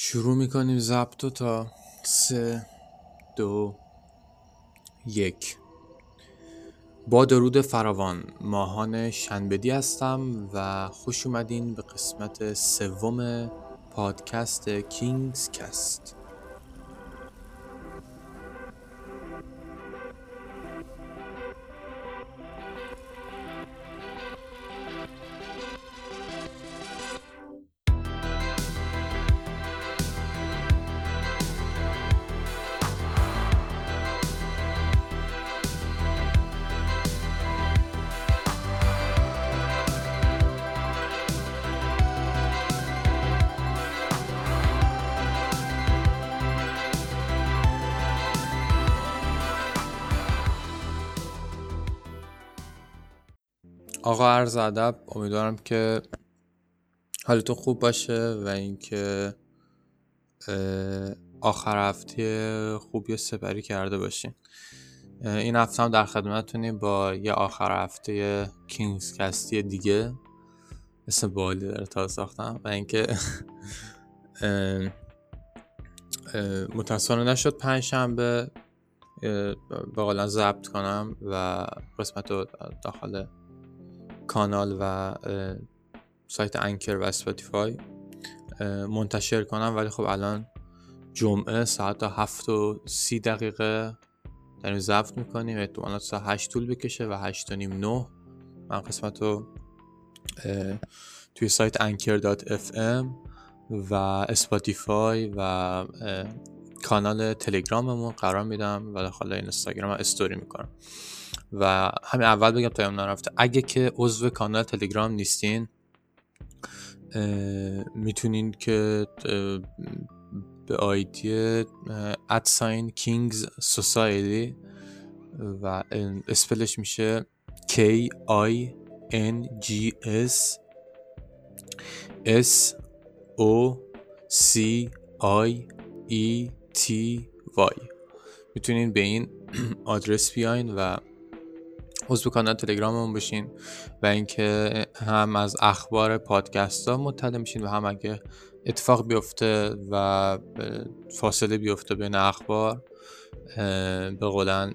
شروع می‌کنیم ضبط تا سه دو یک. با درود فراوان ماهان شنبدی هستم و خوش اومدین به قسمت سوم پادکست کینگز کست. آقا عرض ادب امیدوارم که حالتون خوب باشه و اینکه آخر هفته خوبی سپری کرده باشین. این هفته هم در خدمتتونیم با یه آخر هفته کینگز کستی دیگه اسم بالی داره تا ساختم و اینکه متاسفانه نشد پنج شنبه به ضبط کنم و قسمت داخل کانال و سایت Anchor و Spotify منتشر کنم. ولی خب الان جمعه ساعت هفت و سی دقیقه داریم ضبط می‌کنیم. احتمالا ساعت هشت طول بکشه و هشت و نیم نه. من قسمت رو توی سایت Anchor و Spotify و کانال تلگراممون قرار میدم. و داخل اینستاگرام استوری می‌کنم. و همین اول بگم تا نرفته اگه که عضو کانال تلگرام نیستین می‌تونین که به آیدی ادساین کینگز سوسایتی و اسپلش میشه K I N G S S O C I E T Y. می‌تونین به این آدرس بیاین و عضو کانال تلگراممون بشین و اینکه هم از اخبار پادکست ها مطلع میشین و هم اگه اتفاق بیفته و فاصله بیفته بین اخبار به قولن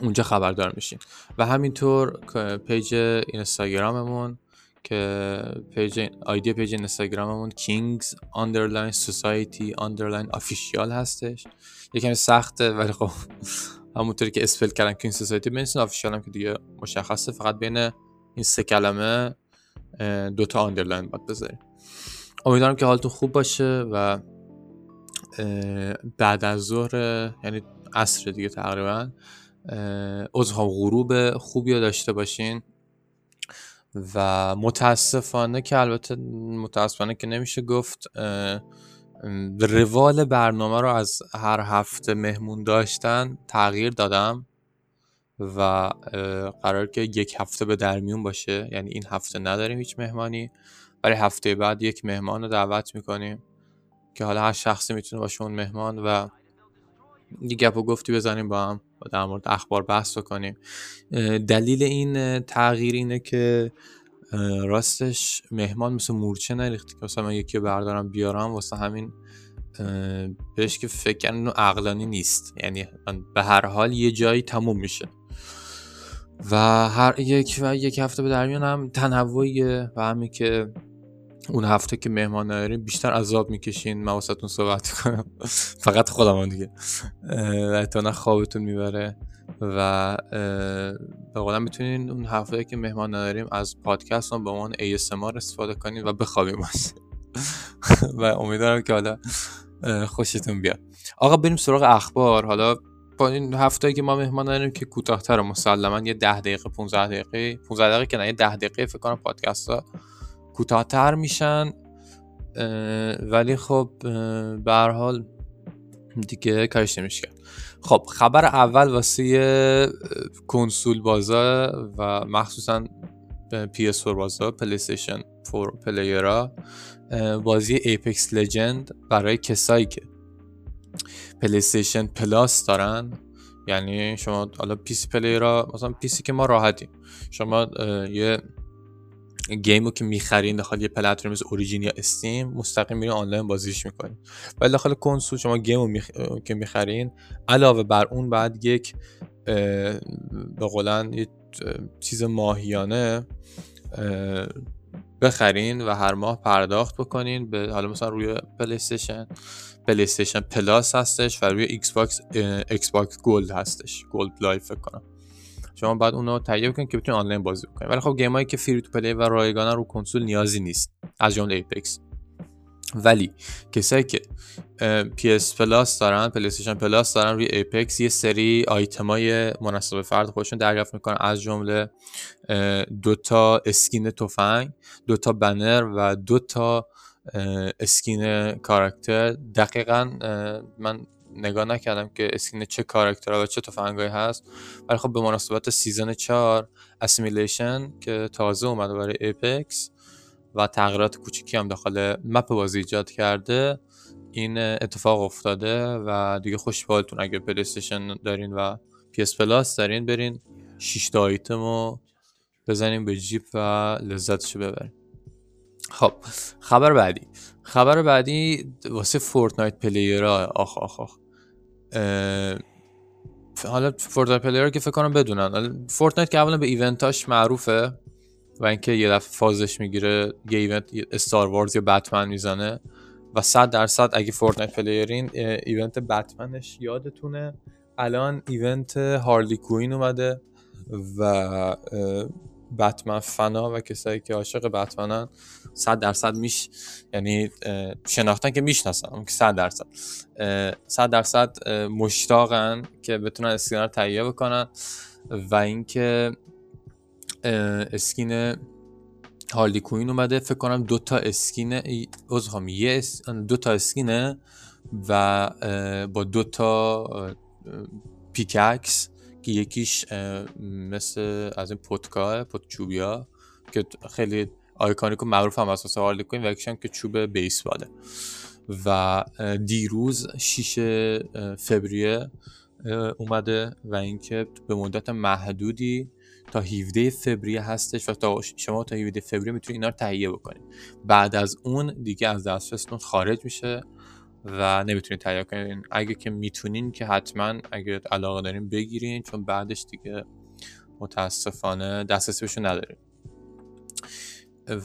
اونجا خبردار میشین. و همینطور page اینستاگراممون که page ID page اینستاگراممون Kings underline society underline official هستش. یکم سخته ولی خب همونطوری که spell کردن Kings Society بنویسین official هم که دیگه مشخصه فقط بین این سه کلمه دوتا underline باید بذاریم. امیدوارم که حالتون خوب باشه و بعد از ظهر یعنی عصر دیگه تقریبا عضو غروب خوبی رو داشته باشین و متاسفانه که البته متاسفانه که نمیشه گفت روال برنامه رو از هر هفته مهمون داشتن تغییر دادم و قرار که یک هفته به درمیون باشه. یعنی این هفته نداریم هیچ مهمانی ولی هفته بعد یک مهمان رو دعوت می‌کنیم که حالا هر شخصی می‌تونه باشه اون مهمان و یه گپ و گفتی بزنیم با هم و در مورد اخبار بحث کنیم. دلیل این تغییر اینه که راستش مهمان مثل مورچه نریختی که مثلا من یکی بردارم بیارم واسه همین بهش که فکر کردن عقلانی نیست. یعنی به هر حال یه جایی تموم میشه. و هر یک و یک هفته به درمیان هم تنوعیه و همین که اون هفته که مهمان داریم بیشتر عذاب می‌کشین. من واسهتون صحبت کنم. فقط خودم دیگه. احتمالا خوابتون می‌بره. و به قولم می‌تونین اون هفته که مهمان نداریم از پادکست هم به عنوان ASMR استفاده کنین و بخوابیم و امیدوارم که حالا خوشتون بیاد. آقا بریم سراغ اخبار. حالا با این هفته که ما مهمان داریم که کوتاهتر مسلما یه 10 دقیقه 15 دقیقه 15 دقیقه که نه یه 10 دقیقه فکر کنم پادکست ها کوتاهتر میشن. ولی خب به هر حال دیگه کاریش نمیشه خب خبر اول واسه کنسول بازا و مخصوصا PS بازا PlayStation 4 player ا بازی Apex Legends برای کسایی که PlayStation Plus دارن یعنی شما حالا PC player ا مثلا PC که ما راحتیم. شما یه game رو که می‌خرین داخل یه پلتفرم مثل Origin یا Steam مستقیم میرین آنلاین بازیش می‌کنین. ولی داخل کنسول شما game رو میخ... که می‌خرین علاوه بر اون بعد یک به قولن یه چیز ماهیانه بخرین و هر ماه پرداخت بکنین به حالا مثلا روی PlayStation Plus هستش و روی Xbox Xbox Gold هستش. Gold Live فکر کنم. شما بعد اونو تهیه بکنید که بتونید آنلاین بازی بکنید ولی خب game ایی که free to play و رایگانه رو کنسول نیازی نیست از جمله Apex ولی کسایی که PS Plus دارن PlayStation Plus دارن روی Apex یه سری آیتمای مناسب فرد خودشون دریافت می‌کنن. از جمله دو تا skin تفنگ دو تا بنر و دو تا skin کاراکتر. دقیقا من نگاه نکردم که skin چه کاراکتر و چه تفنگایی هست. ولی خب به مناسبت season 4 Assimilation که تازه اومده برای Apex و تغییرات کوچیکی هم داخل map بازی ایجاد کرده این اتفاق افتاده و دیگه خوش به حالتون اگه Play دارین و PS Plus دارین برین 6 تا آیتم رو بزنیم به جیب و لذتشو ببریم خب خبر بعدی. خبر بعدی واسه Fortnite player ها. آخ آخ آخ. حالا Fortnite player که فکر کنم بدونن. Fortnite که اولا به event اش معروفه و اینکه یه دفعه فازش می‌گیره یه event Star Wars یا بتمن می‌زنه و صد درصد اگه Fortnite player ین event Batman ش یادتونه. الان event Harley Quinn اومده و بتمن فنا و کسایی که عاشق بتمنن صد درصد میش یعنی شناختن که می‌شناسن که صد درصد. صد درصد مشتاقن که بتونن اسکین رو تهیه بکنن و اینکه اسکین هارلی کوین اومده. فکر کنم دو تا اسکین عذرخواهم یه دو تا اسکینه و با دو تا پیککس که یکیش مثل از این پتکاه پتچوبیا که خیلی آیکانیک و معروف هم اساس هارلی کوین و یکیش هم که چوب بیسباله. و دیروز 6 فوریه اومده و اینکه به مدت محدودی تا 17 فوریه هستش و تا شما تا 17 فوریه می‌تونید اینا رو تهیه بکنید بعد از اون دیگه از دسترستون خارج میشه. و نمی‌تونید تهیه کنید. اگه که می‌تونین که حتما اگه علاقه دارین بگیرین چون بعدش دیگه متاسفانه دسترسی بهشون نداریم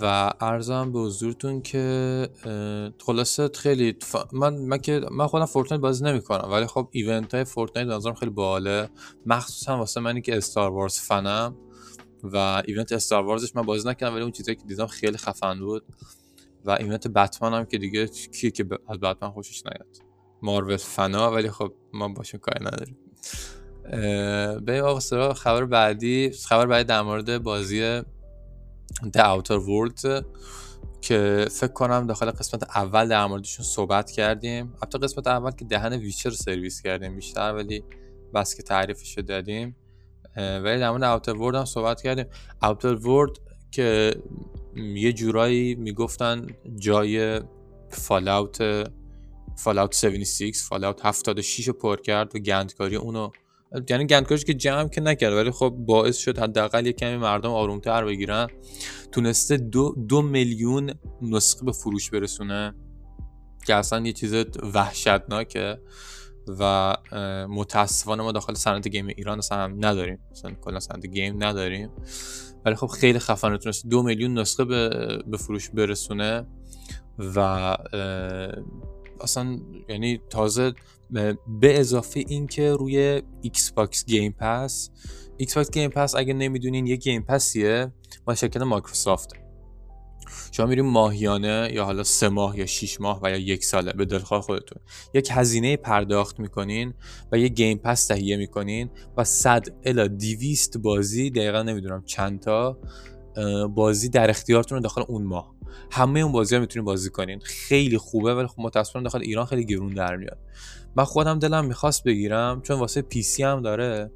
و عرضم به حضورتون که خلاصه خیلی من من که من خودم Fortnite بازی نمی‌کنم ولی خب event های Fortnite نظرم خیلی باحاله مخصوصا واسه منی که Star Wars fan م و event Star Wars ش من بازی نکردم ولی اون چیزایی که دیدم خیلی خفن بود. و ایونت بتمن هم که دیگه کیه که از بتمن خوشش نیاد. مارول فنا ولی خب ما باشون کاری نداریم. به آقا خبر بعدی. خبر بعدی در مورد بازی The Outer World که فکر کنم داخل قسمت اول در موردشون صحبت کردیم. البته قسمت اول که دهن ویچر سرویس کردیم بیشتر ولی بس که تعریفش رو دادیم. ولی در مورد اوتر ورد هم صحبت کردیم. اوتر ورد که یه جورایی می‌گفتن جای فالاوت فالاوت 76 فالاوت 76 رو پر کرد و گندکاری اونو یعنی گندکاریش که جمع که نکرد ولی خب باعث شد حداقل یه کمی مردم آرومتر بگیرن. تونسته دو, دو میلیون نسخه به فروش برسونه که اصلا یه چیز وحشتناکه و متاسفانه ما داخل صنعت گیم ایران اصلا هم نداریم. مثلا کلا صنعت گیم نداریم. ولی خب خیلی خفنه تونسته دو میلیون نسخه به, به فروش برسونه و اصلا یعنی تازه به اضافه اینکه روی Xbox Game Pass Xbox Game Pass اگه نمی‌دونین یه Game Pass یه مال شرکت مایکروسافت. شما میریم ماهیانه یا حالا سه ماه یا شیش ماه و یا یک ساله به دلخواه خودتون. یک هزینه پرداخت می‌کنین و یه Game Pass تهیه می‌کنین و 100 الی 200 بازی دقیقا نمی‌دونم چند تا بازی در اختیارتون داخل اون ماه. همه اون بازی ها می‌تونین بازی کنین. خیلی خوبه ولی خب متاسفانه داخل ایران خیلی گرون در میاد. من خودم دلم می‌خواست بگیرم چون واسه PC هم داره.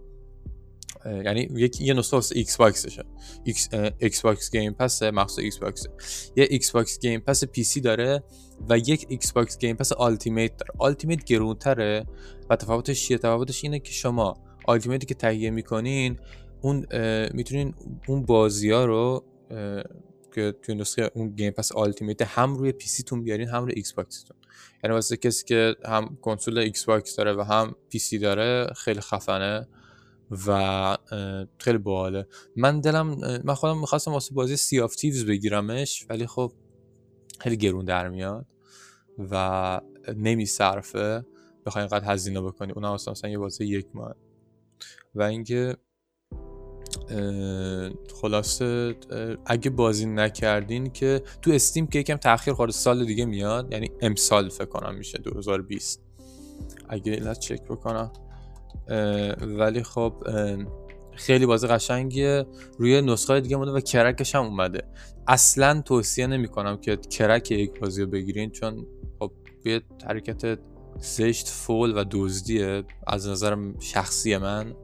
یعنی یک یه نسخه واسه Xbox شه ایکس Xbox Game Pass مخصوص Xbox یه Xbox Game Pass PC داره و یک Xbox Game Pass Ultimate داره. Ultimate گرونتره و تفاوتش چیه؟ تفاوتش اینه که شما Ultimate ی که تهیه می‌کنین اون می‌تونین اون بازی ها رو که توی نسخه اون Game Pass Ultimate هم روی PC تون بیارین هم روی Xbox تون یعنی واسه کسی که هم کنسول Xbox داره و هم PC داره خیلی خفنه. و خیلی باحاله. من دلم من خودم می‌خواستم واسه بازی Sea of Thieves بگیرمش ولی خب خیلی گرون در میاد و نمیصرفه. بخوای اینقدر هزینه بکنی. اون اصلا مثلا یه بازی یک ماه. و اینکه خلاصه اگه بازی نکردین که تو استیم که یکم تاخیر خورده سال دیگه میاد. یعنی امسال فکر کنم میشه 2020 اگه لحظه چک بکنم. ولی خب خیلی بازی قشنگیه. روی نسخه دیگه مونده و کرکش هم اومده. اصلا توصیه نمی کنم که کرک یک بازی رو بگیرین چون خب یه حرکت زشت فول و دزدیه. از نظر شخصی من.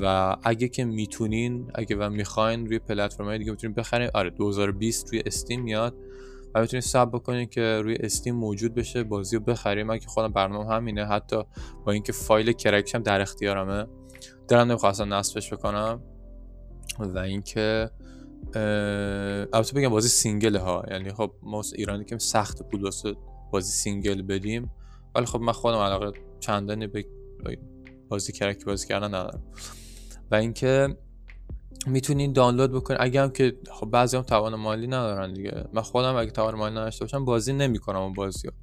و اگه که می‌تونین اگه و می‌خواین روی پلتفرم دیگه می‌تونین بخرین. آره 2020 روی استیم میاد. و می‌تونید ساب بکنین که روی استیم موجود بشه بازی رو بخریم من که خودم برنامه همینه. حتی با اینکه فایل کرکش هم در اختیارمه دارم نمی‌خواستم نصبش بکنم. و اینکه البته بگم بازی single ها. یعنی خب ما ایرانی که سخت پول واسه بازی single بدیم. ولی خب من خودم علاقه چندانی به بازی crack ی بازی کردن ندارم. و اینکه می‌تونین دانلود بکنین اگه هم که خب بعضی هم توان مالی ندارن دیگه. من خودم اگه توان مالی نداشته باشم بازی نمی‌کنم اون بازی ها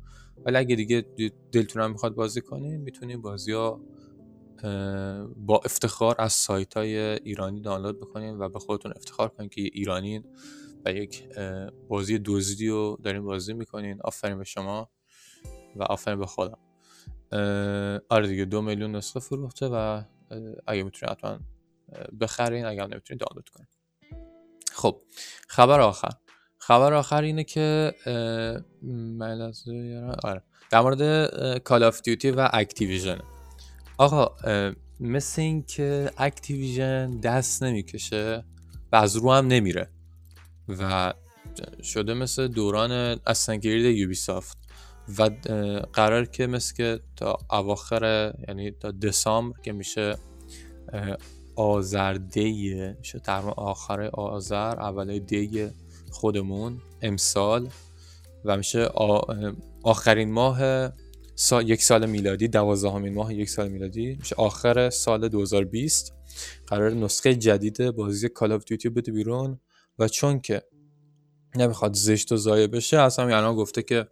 ولی اگه دیگه دلتون می‌خواد بازی کنین می‌تونین بازی ها با افتخار از سایت های ایرانی دانلود بکنین و به خودتون افتخار کنین که ایرانین و یک بازی دزدی رو دارین بازی می‌کنین. آفرین به شما و آفرین به خودم. آره دیگه دو میلیون نسخه فروخته و اگه می‌تونید حتما بخرین اگه نمی‌تونید دانلود کنین. خب خبر آخر. خبر آخر اینه که آره. در مورد Call of Duty و Activision آقا مثل این که Activision دست نمی‌کشه و از رو هم نمیره و شده مثل دوران Assassin's Creed Ubisoft و قرار که مثل که تا اواخر یعنی تا دسامبر که میشه آذر دی میشه تقریبا آخر آذر اول دی خودمون امسال. و میشه آخرین ماه یک سال میلادی دوازدهمین ماه یک سال میلادی. میشه آخر سال 2020 قرار نسخه جدید بازی کال آف دیوتی بده بیرون. و چون که نمی‌خواد زشت و ضایع بشه اصلا الان گفته که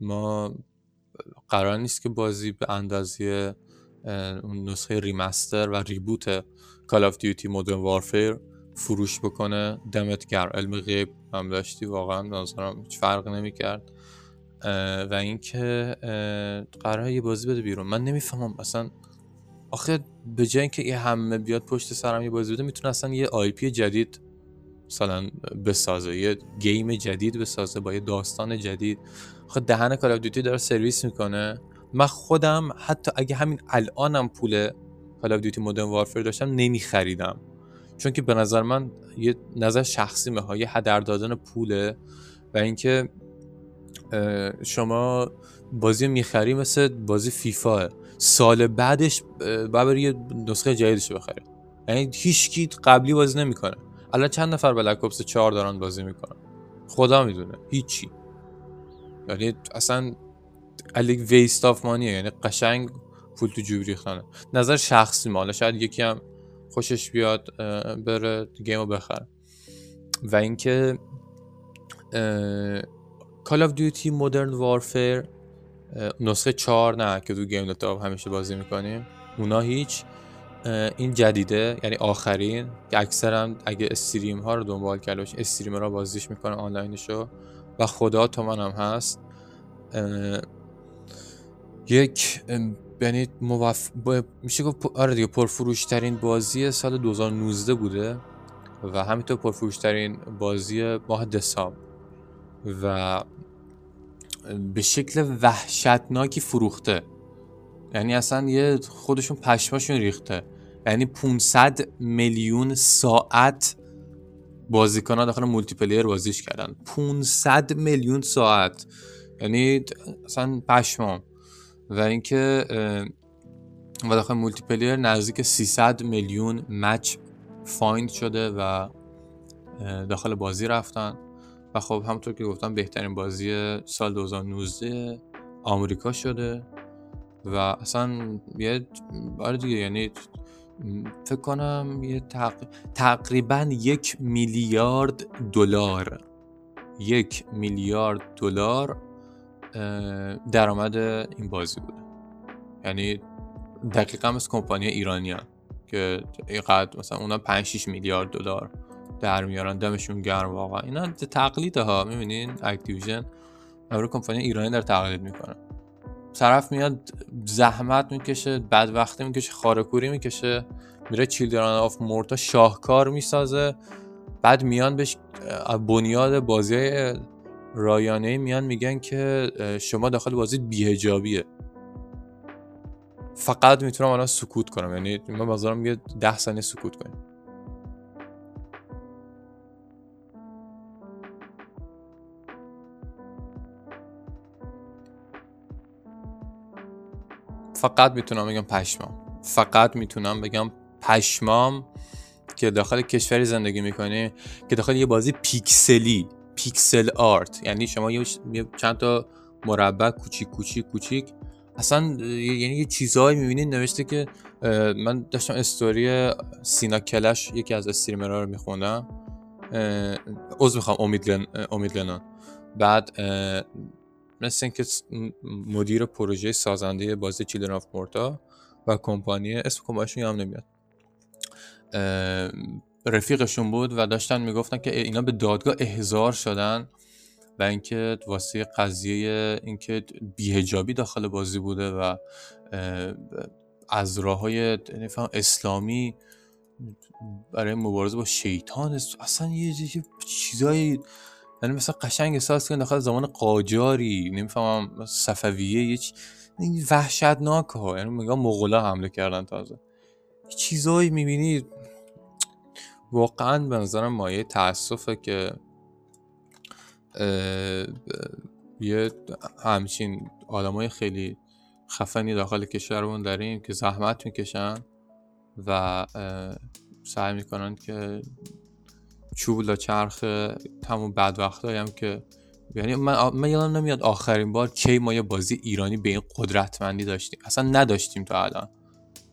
ما قرار نیست که بازی به اندازه اون نسخه remaster و reboot Call of Duty Modern Warfare فروش بکنه. دمت گرم. علم غیب هم داشتی. واقعا نظرم هیچ فرق نمی‌کرد. و اینکه قرار یه بازی بده بیرون. من نمی‌فهمم. اصلا آخه به جای اینکه یه همه بیاد پشت سر هم یه بازی بده می‌تونه اصلا یه IP جدید مثلا بسازه. یه game جدید بسازه با یه داستان جدید. خب دهن Call Duty داره سرویس می‌کنه. من خودم حتی اگه همین الانم پول Call of Duty Modern Warfare داشتم نمیخریدم. چون که به نظر من یه نظر شخصیمه یه هدر دادن پوله و اینکه شما بازی می‌خری مثل بازی فیفا. سال بعدش باید یه نسخه جدیدش بخره یعنی هیچ قبلی بازی نمی‌کنه. الان چند نفر Black Ops 4 دارن بازی می‌کنن؟ خدا می‌دونه. هیچی. یعنی اصلا الکی waste of money ه یعنی قشنگ پول تو جوب ریختنه. نظر شخصی منه شاید یکی هم خوشش بیاد بره game و بخره. و اینکه Call of Duty Modern Warfare نسخه 4 نه که تو گیم نت ها همیشه بازی می‌کنیم. اونا هیچ این جدیده یعنی آخرین. که اکثرا اگه stream ها رو دنبال کرده باشین streamer ها بازیش می‌کنه آنلاینشو. و خدا تو من هم هست یک یعنی موف... میشه گفت آره دیگه پرفروش ترین بازی سال 2019 بوده و همینطور پرفروش ترین بازی ماه دسامبر و به شکل وحشتناکی فروخته. یعنی اصلا یه خودشون پشماشون ریخته. یعنی 500 میلیون ساعت بازیکن ها داخل multiplayer بازیش کردن. 500 میلیون ساعت. یعنی اصلا پشمام. و اینکه و داخل multiplayer نزدیک 300 میلیون match find شده و داخل بازی رفتن. و خب همونطور که گفتم بهترین بازی سال 2019 آمریکا شده و اصلا یه آره دیگه یعنی فکر کنم یه تقریبا یک میلیارد دلار یک میلیارد دلار درآمد این بازی بوده. یعنی دقیقا مثل کمپانی ایرانی هم. که اینقدر مثلا اونا 5 6 میلیارد دلار در میارن دمشون گرم واقعا. اینا تقلید ها می‌بینین؟ اکتیویژن برای کمپانی ایرانی در تقلید می‌کنه. طرف میاد زحمت می‌کشه بعد وقتی می‌کشه خارکوری می‌کشه میره چیلدران آف مورتا شاهکار می‌سازه. بعد میان بهش بنیاد بازی رایانه میان میگن که شما داخل بازی بیهجابیه فقط می‌تونم الان سکوت کنم. یعنی من بازارم میگه ده ثانیه سکوت کنیم فقط می‌تونم بگم پشمام. فقط می‌تونم بگم پشمام که داخل کشوری زندگی می‌کنی که داخل یه بازی پیکسلی. پیکسل آرت. یعنی شما یه چند تا مربع کوچیک کوچیک کوچیک اصلا یعنی یه چیزهایی می‌بینید نوشته که من داشتم استوری سینا کلش یکی از استریمرها رو میخوندم. عضو می‌خوام امید, لن... لنان. بعد مثل اینکه مدیر پروژه سازنده بازی چیلدرن آف مورتا و کمپانی اسم کمپانیشون هم نمیاد. رفیقشون بود و داشتن می‌گفتن که اینا به دادگاه احضار شدن و اینکه واسه قضیه اینکه بیهجابی داخل بازی بوده و از راه های اسلامی برای مبارزه با شیطان اصلا یه چیزایی یعنی مثلا قشنگ احساس کردن داخل زمان قاجاری نمی‌فهمم صفویه یه. وحشتناک ها یعنی میگم مغلا حمله کردن تازه چیزایی می‌بینی واقعا به نظرم مایه تاسفه که یه همچین آدمای خیلی خفنی داخل کشورمون داریم که زحمت می‌کشن و سعی می‌کنن که چوب چرخ همون بد وقتایی هم که یعنی من, من یادم نمیاد آخرین بار کی ما یه بازی ایرانی به این قدرتمندی داشتیم. اصلا نداشتیم تا الان.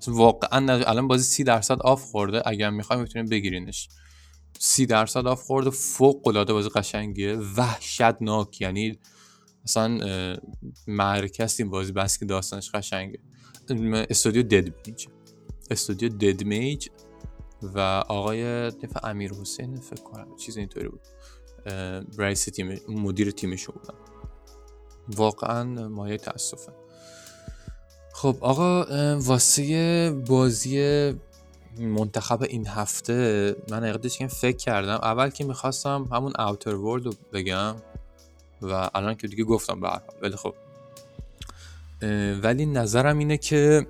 واقعا الان بازی سی درصد off خورده. اگر می‌خوایم می‌تونیم بگیرینش. سی درصد off خورده فوق العاده بازی قشنگیه. وحشتناک. یعنی اصلا مرکز این بازی بس که داستانش قشنگه. استودیو دد میج استودیو دد میج و آقای امیر حسین فکر کنم چیز اینطوری بود. رئیس تیم مدیر تیمش بودن. واقعا مایه تاسفه خب آقا واسه بازی منتخب این هفته من اقدش که فکر کردم. اول که می‌خواستم همون اوتر ورد رو بگم و الان که دیگه گفتم به ولی خب ولی نظرم اینه که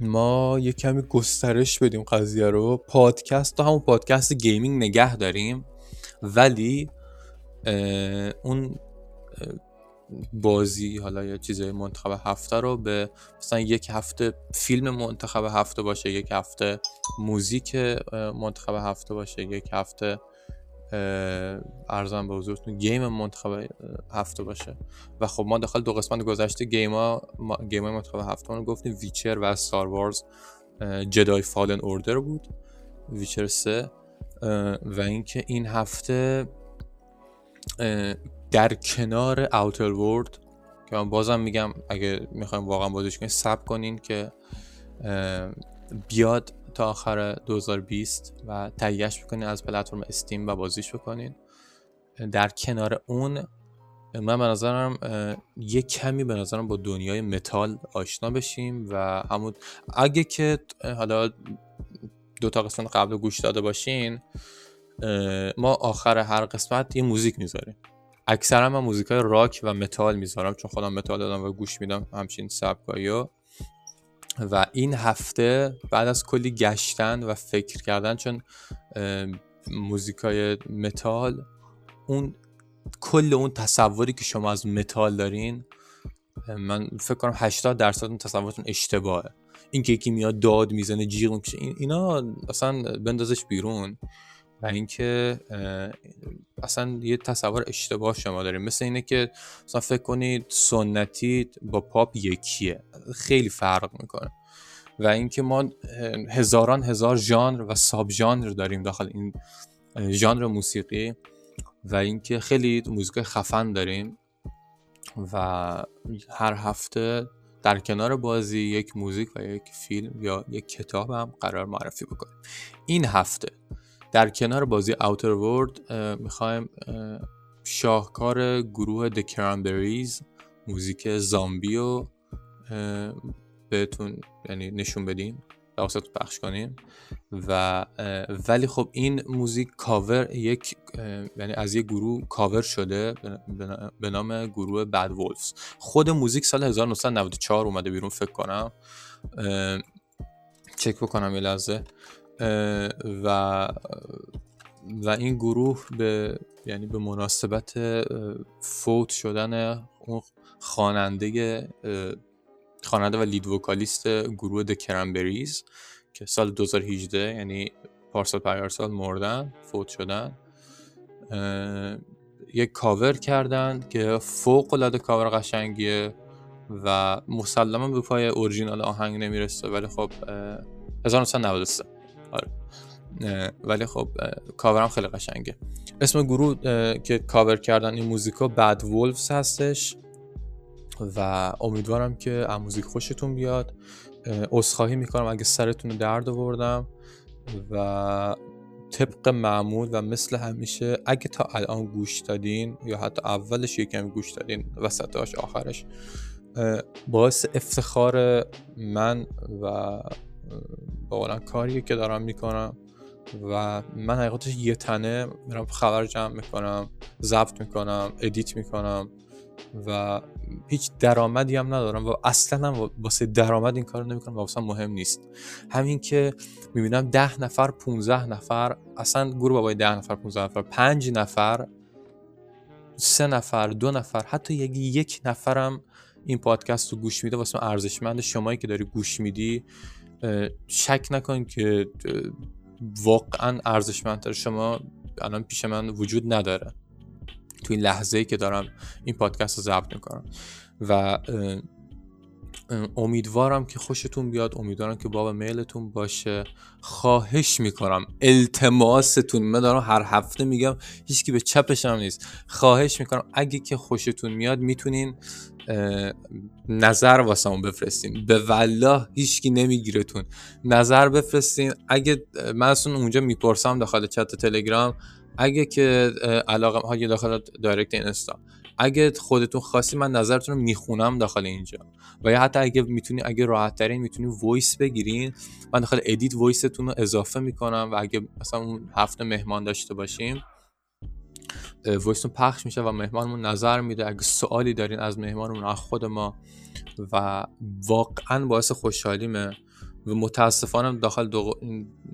ما یه کمی گسترش بدیم قضیه رو. پادکست تا همون پادکست gaming نگه داریم. ولی اون بازی حالا یا چیزای منتخب هفته رو به مثلا یک هفته فیلم منتخب هفته باشه یک هفته موزیک منتخب هفته باشه یک هفته عرضم به حضورتون game منتخب هفته باشه. و خب ما داخل دو قسمت گذشته game ها game منتخب هفته رو گفتیم. Witcher و Star Wars Jedi Fallen Order بود. Witcher 3 و اینکه این هفته در کنار Outer Worlds که من بازم میگم اگه می‌خوایم واقعا بازیش کنیم صبر کنین که بیاد تا آخر 2020 و تهیهش بکنین از پلتفرم Steam و بازیش بکنین. در کنار اون من به نظرم یه کمی به نظرم با دنیای متال آشنا بشیم و همون اگه که حالا دو تا قسمت قبل گوش داده باشین ما آخر هر قسمت یه موزیک می‌ذاریم. اکثرا من موزیک های راک و متال می‌ذارم چون خودم metalhead م و گوش میدم همچین سبکایی و این هفته بعد از کلی گشتن و فکر کردن چون موزیکای متال اون کل اون تصوری که شما از متال دارین من فکر کنم 80 درصد اون تصورتون اشتباهه. این که یکی میاد داد می‌زنه جیغ می‌کشه اینا اصلا بندازش بیرون. و اینکه اصلا یه تصور اشتباه شما دارین. مثل اینه که مثلا فکر کنید سنتی با پاپ یکیه. خیلی فرق می‌کنه. و اینکه ما هزاران هزار ژانر و ساب ژانر داریم داخل این ژانر موسیقی و اینکه خیلی موزیک خفن داریم و هر هفته در کنار بازی یک موزیک و یک فیلم یا یک کتاب هم قرار معرفی بکنیم. این هفته در کنار بازی اوتر ورد می‌خوایم شاهکار گروه د کرانبریز موزیک زامبی رو بهتون یعنی نشون بدیم و پخش کنیم. و ولی خب این موزیک کاور یک یعنی از یک گروه کاور شده به نام گروه Bad Wolves خود موزیک سال 1994 اومده بیرون فکر کنم. چک بکنم یه لحظه. و و این گروه به یعنی به مناسبت فوت شدن اون خواننده خواننده و لید وکالیست گروه د کرنبریز که سال 2018 یعنی پارسال پریارسال مردن فوت شدن. یک کاور کردن که فوق العاده کاور قشنگیه و مسلما به پای اورجینال آهنگ نمی‌رسه ولی خب 1993 آره. ولی خب کاورم خیلی قشنگه. اسم گروه که کاور کردن این موزیکا بد وولفز هستش و امیدوارم که از موزیک خوشتون بیاد. عذرخواهی می‌کنم اگه سرتون درد آوردم و طبق معمول و مثل همیشه اگه تا الان گوش دادین یا حتی اولش یکم گوش دادین وسطاش آخرش باعث افتخار من و با کاریه که دارم می‌کنم و من حقیقتش یه تنه میرم خبر جمع می‌کنم ضبط می‌کنم ادیت می‌کنم و هیچ درآمدی هم ندارم و اصلا هم واسه درآمد این کار نمی‌کنم و واسه مهم نیست. همین که می‌بینم ده نفر 15 نفر اصلا گروه بابای ده نفر 15 نفر پنج نفر سه نفر دو نفر حتی یک نفرم این پادکست رو گوش میده واسه ارزشمند. شمایی که داری گوش میدی شک نکن که واقعا ارزشمندتر شما الان پیش من وجود نداره. تو این لحظه ای که دارم این پادکست رو ضبط می‌کنم. و امیدوارم که خوشتون بیاد. امیدوارم که باب میلتون باشه. خواهش می‌کنم. التماستون. من دارم هر هفته میگم هیچکی به چپشم نیست. خواهش می‌کنم. اگه که خوشتون میاد می‌تونین نظر واسه بفرستین. به والله هیچکی نمیگیرتون. نظر بفرستین. اگه من اصلا اونجا می‌پرسم داخل چت تلگرام اگه که علاقه ها داخل direct اینستا. اگه خودتون خواستی من نظرتون رو می‌خونم داخل اینجا. و یا حتی اگه می‌تونی اگه راحت ترین می‌تونی voice بگیرین من داخل edit voice تون رو اضافه می‌کنم و اگه مثلا اون هفته مهمان داشته باشیم وایستون پخش میشه و مهمانمون نظر میده. اگه سوالی دارین از مهمانمون از خود ما و واقعا باعث خوشحالیمه. و متاسفانه داخل دو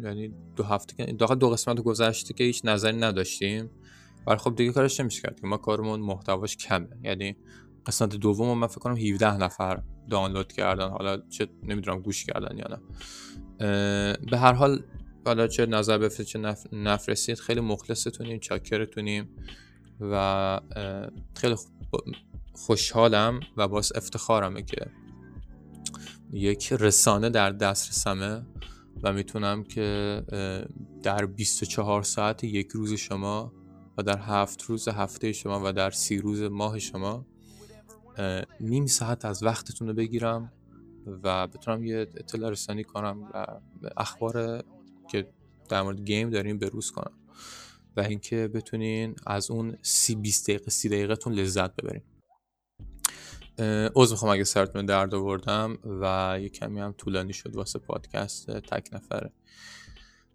یعنی دو هفته داخل دو قسمت گذشته که هیچ نظری نداشتیم. ولی خب دیگه کارش نمیشه کرد که ما کارمون محتواش کمه. یعنی قسمت دوم من فکر کنم 17 نفر دانلود کردن. حالا چه نمی‌دونم گوش کردن یا نه. به هر حال حالا چه نظر بفرستید چه نفرستید خیلی مخلصتونیم چاکرتونیم و خیلی خوشحالم و باز افتخارمه که یک رسانه در دسترسمه و می‌تونم که در 24 ساعت یک روز شما و در هفت روز هفته شما و در سی روز ماه شما نیم ساعت از وقتتون رو بگیرم و بتونم یه اطلاع رسانی کنم و اخبار که در مورد game داریم بروز کنم و اینکه بتونین از اون سی 20 دقیقه سی دقیقه لذت ببرین. عذر می‌خوام اگه سرتون درد آوردم و یه کمی هم طولانی شد واسه پادکست تک نفره.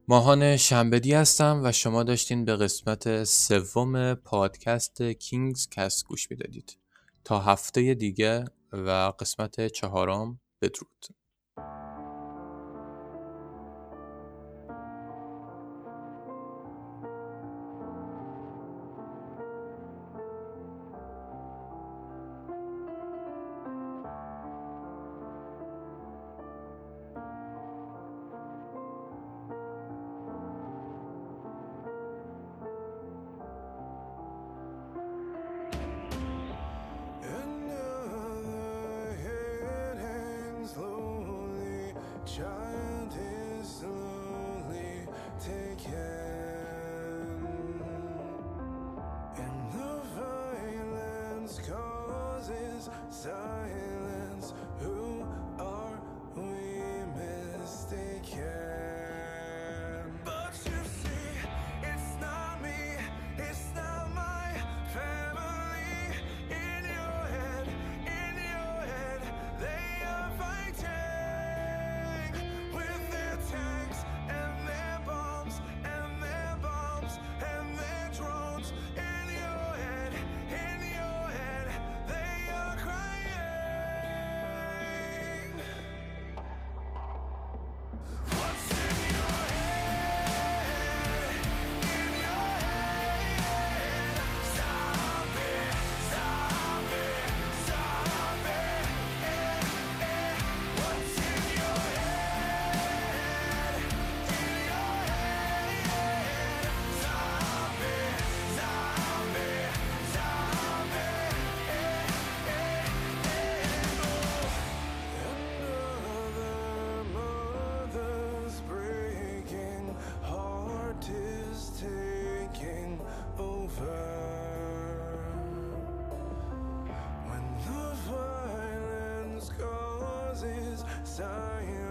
ماهان شنبدی هستم و شما داشتین به قسمت سوم پادکست Kings Cast گوش می‌دادید. تا هفته دیگه و قسمت چهارم بدرود. time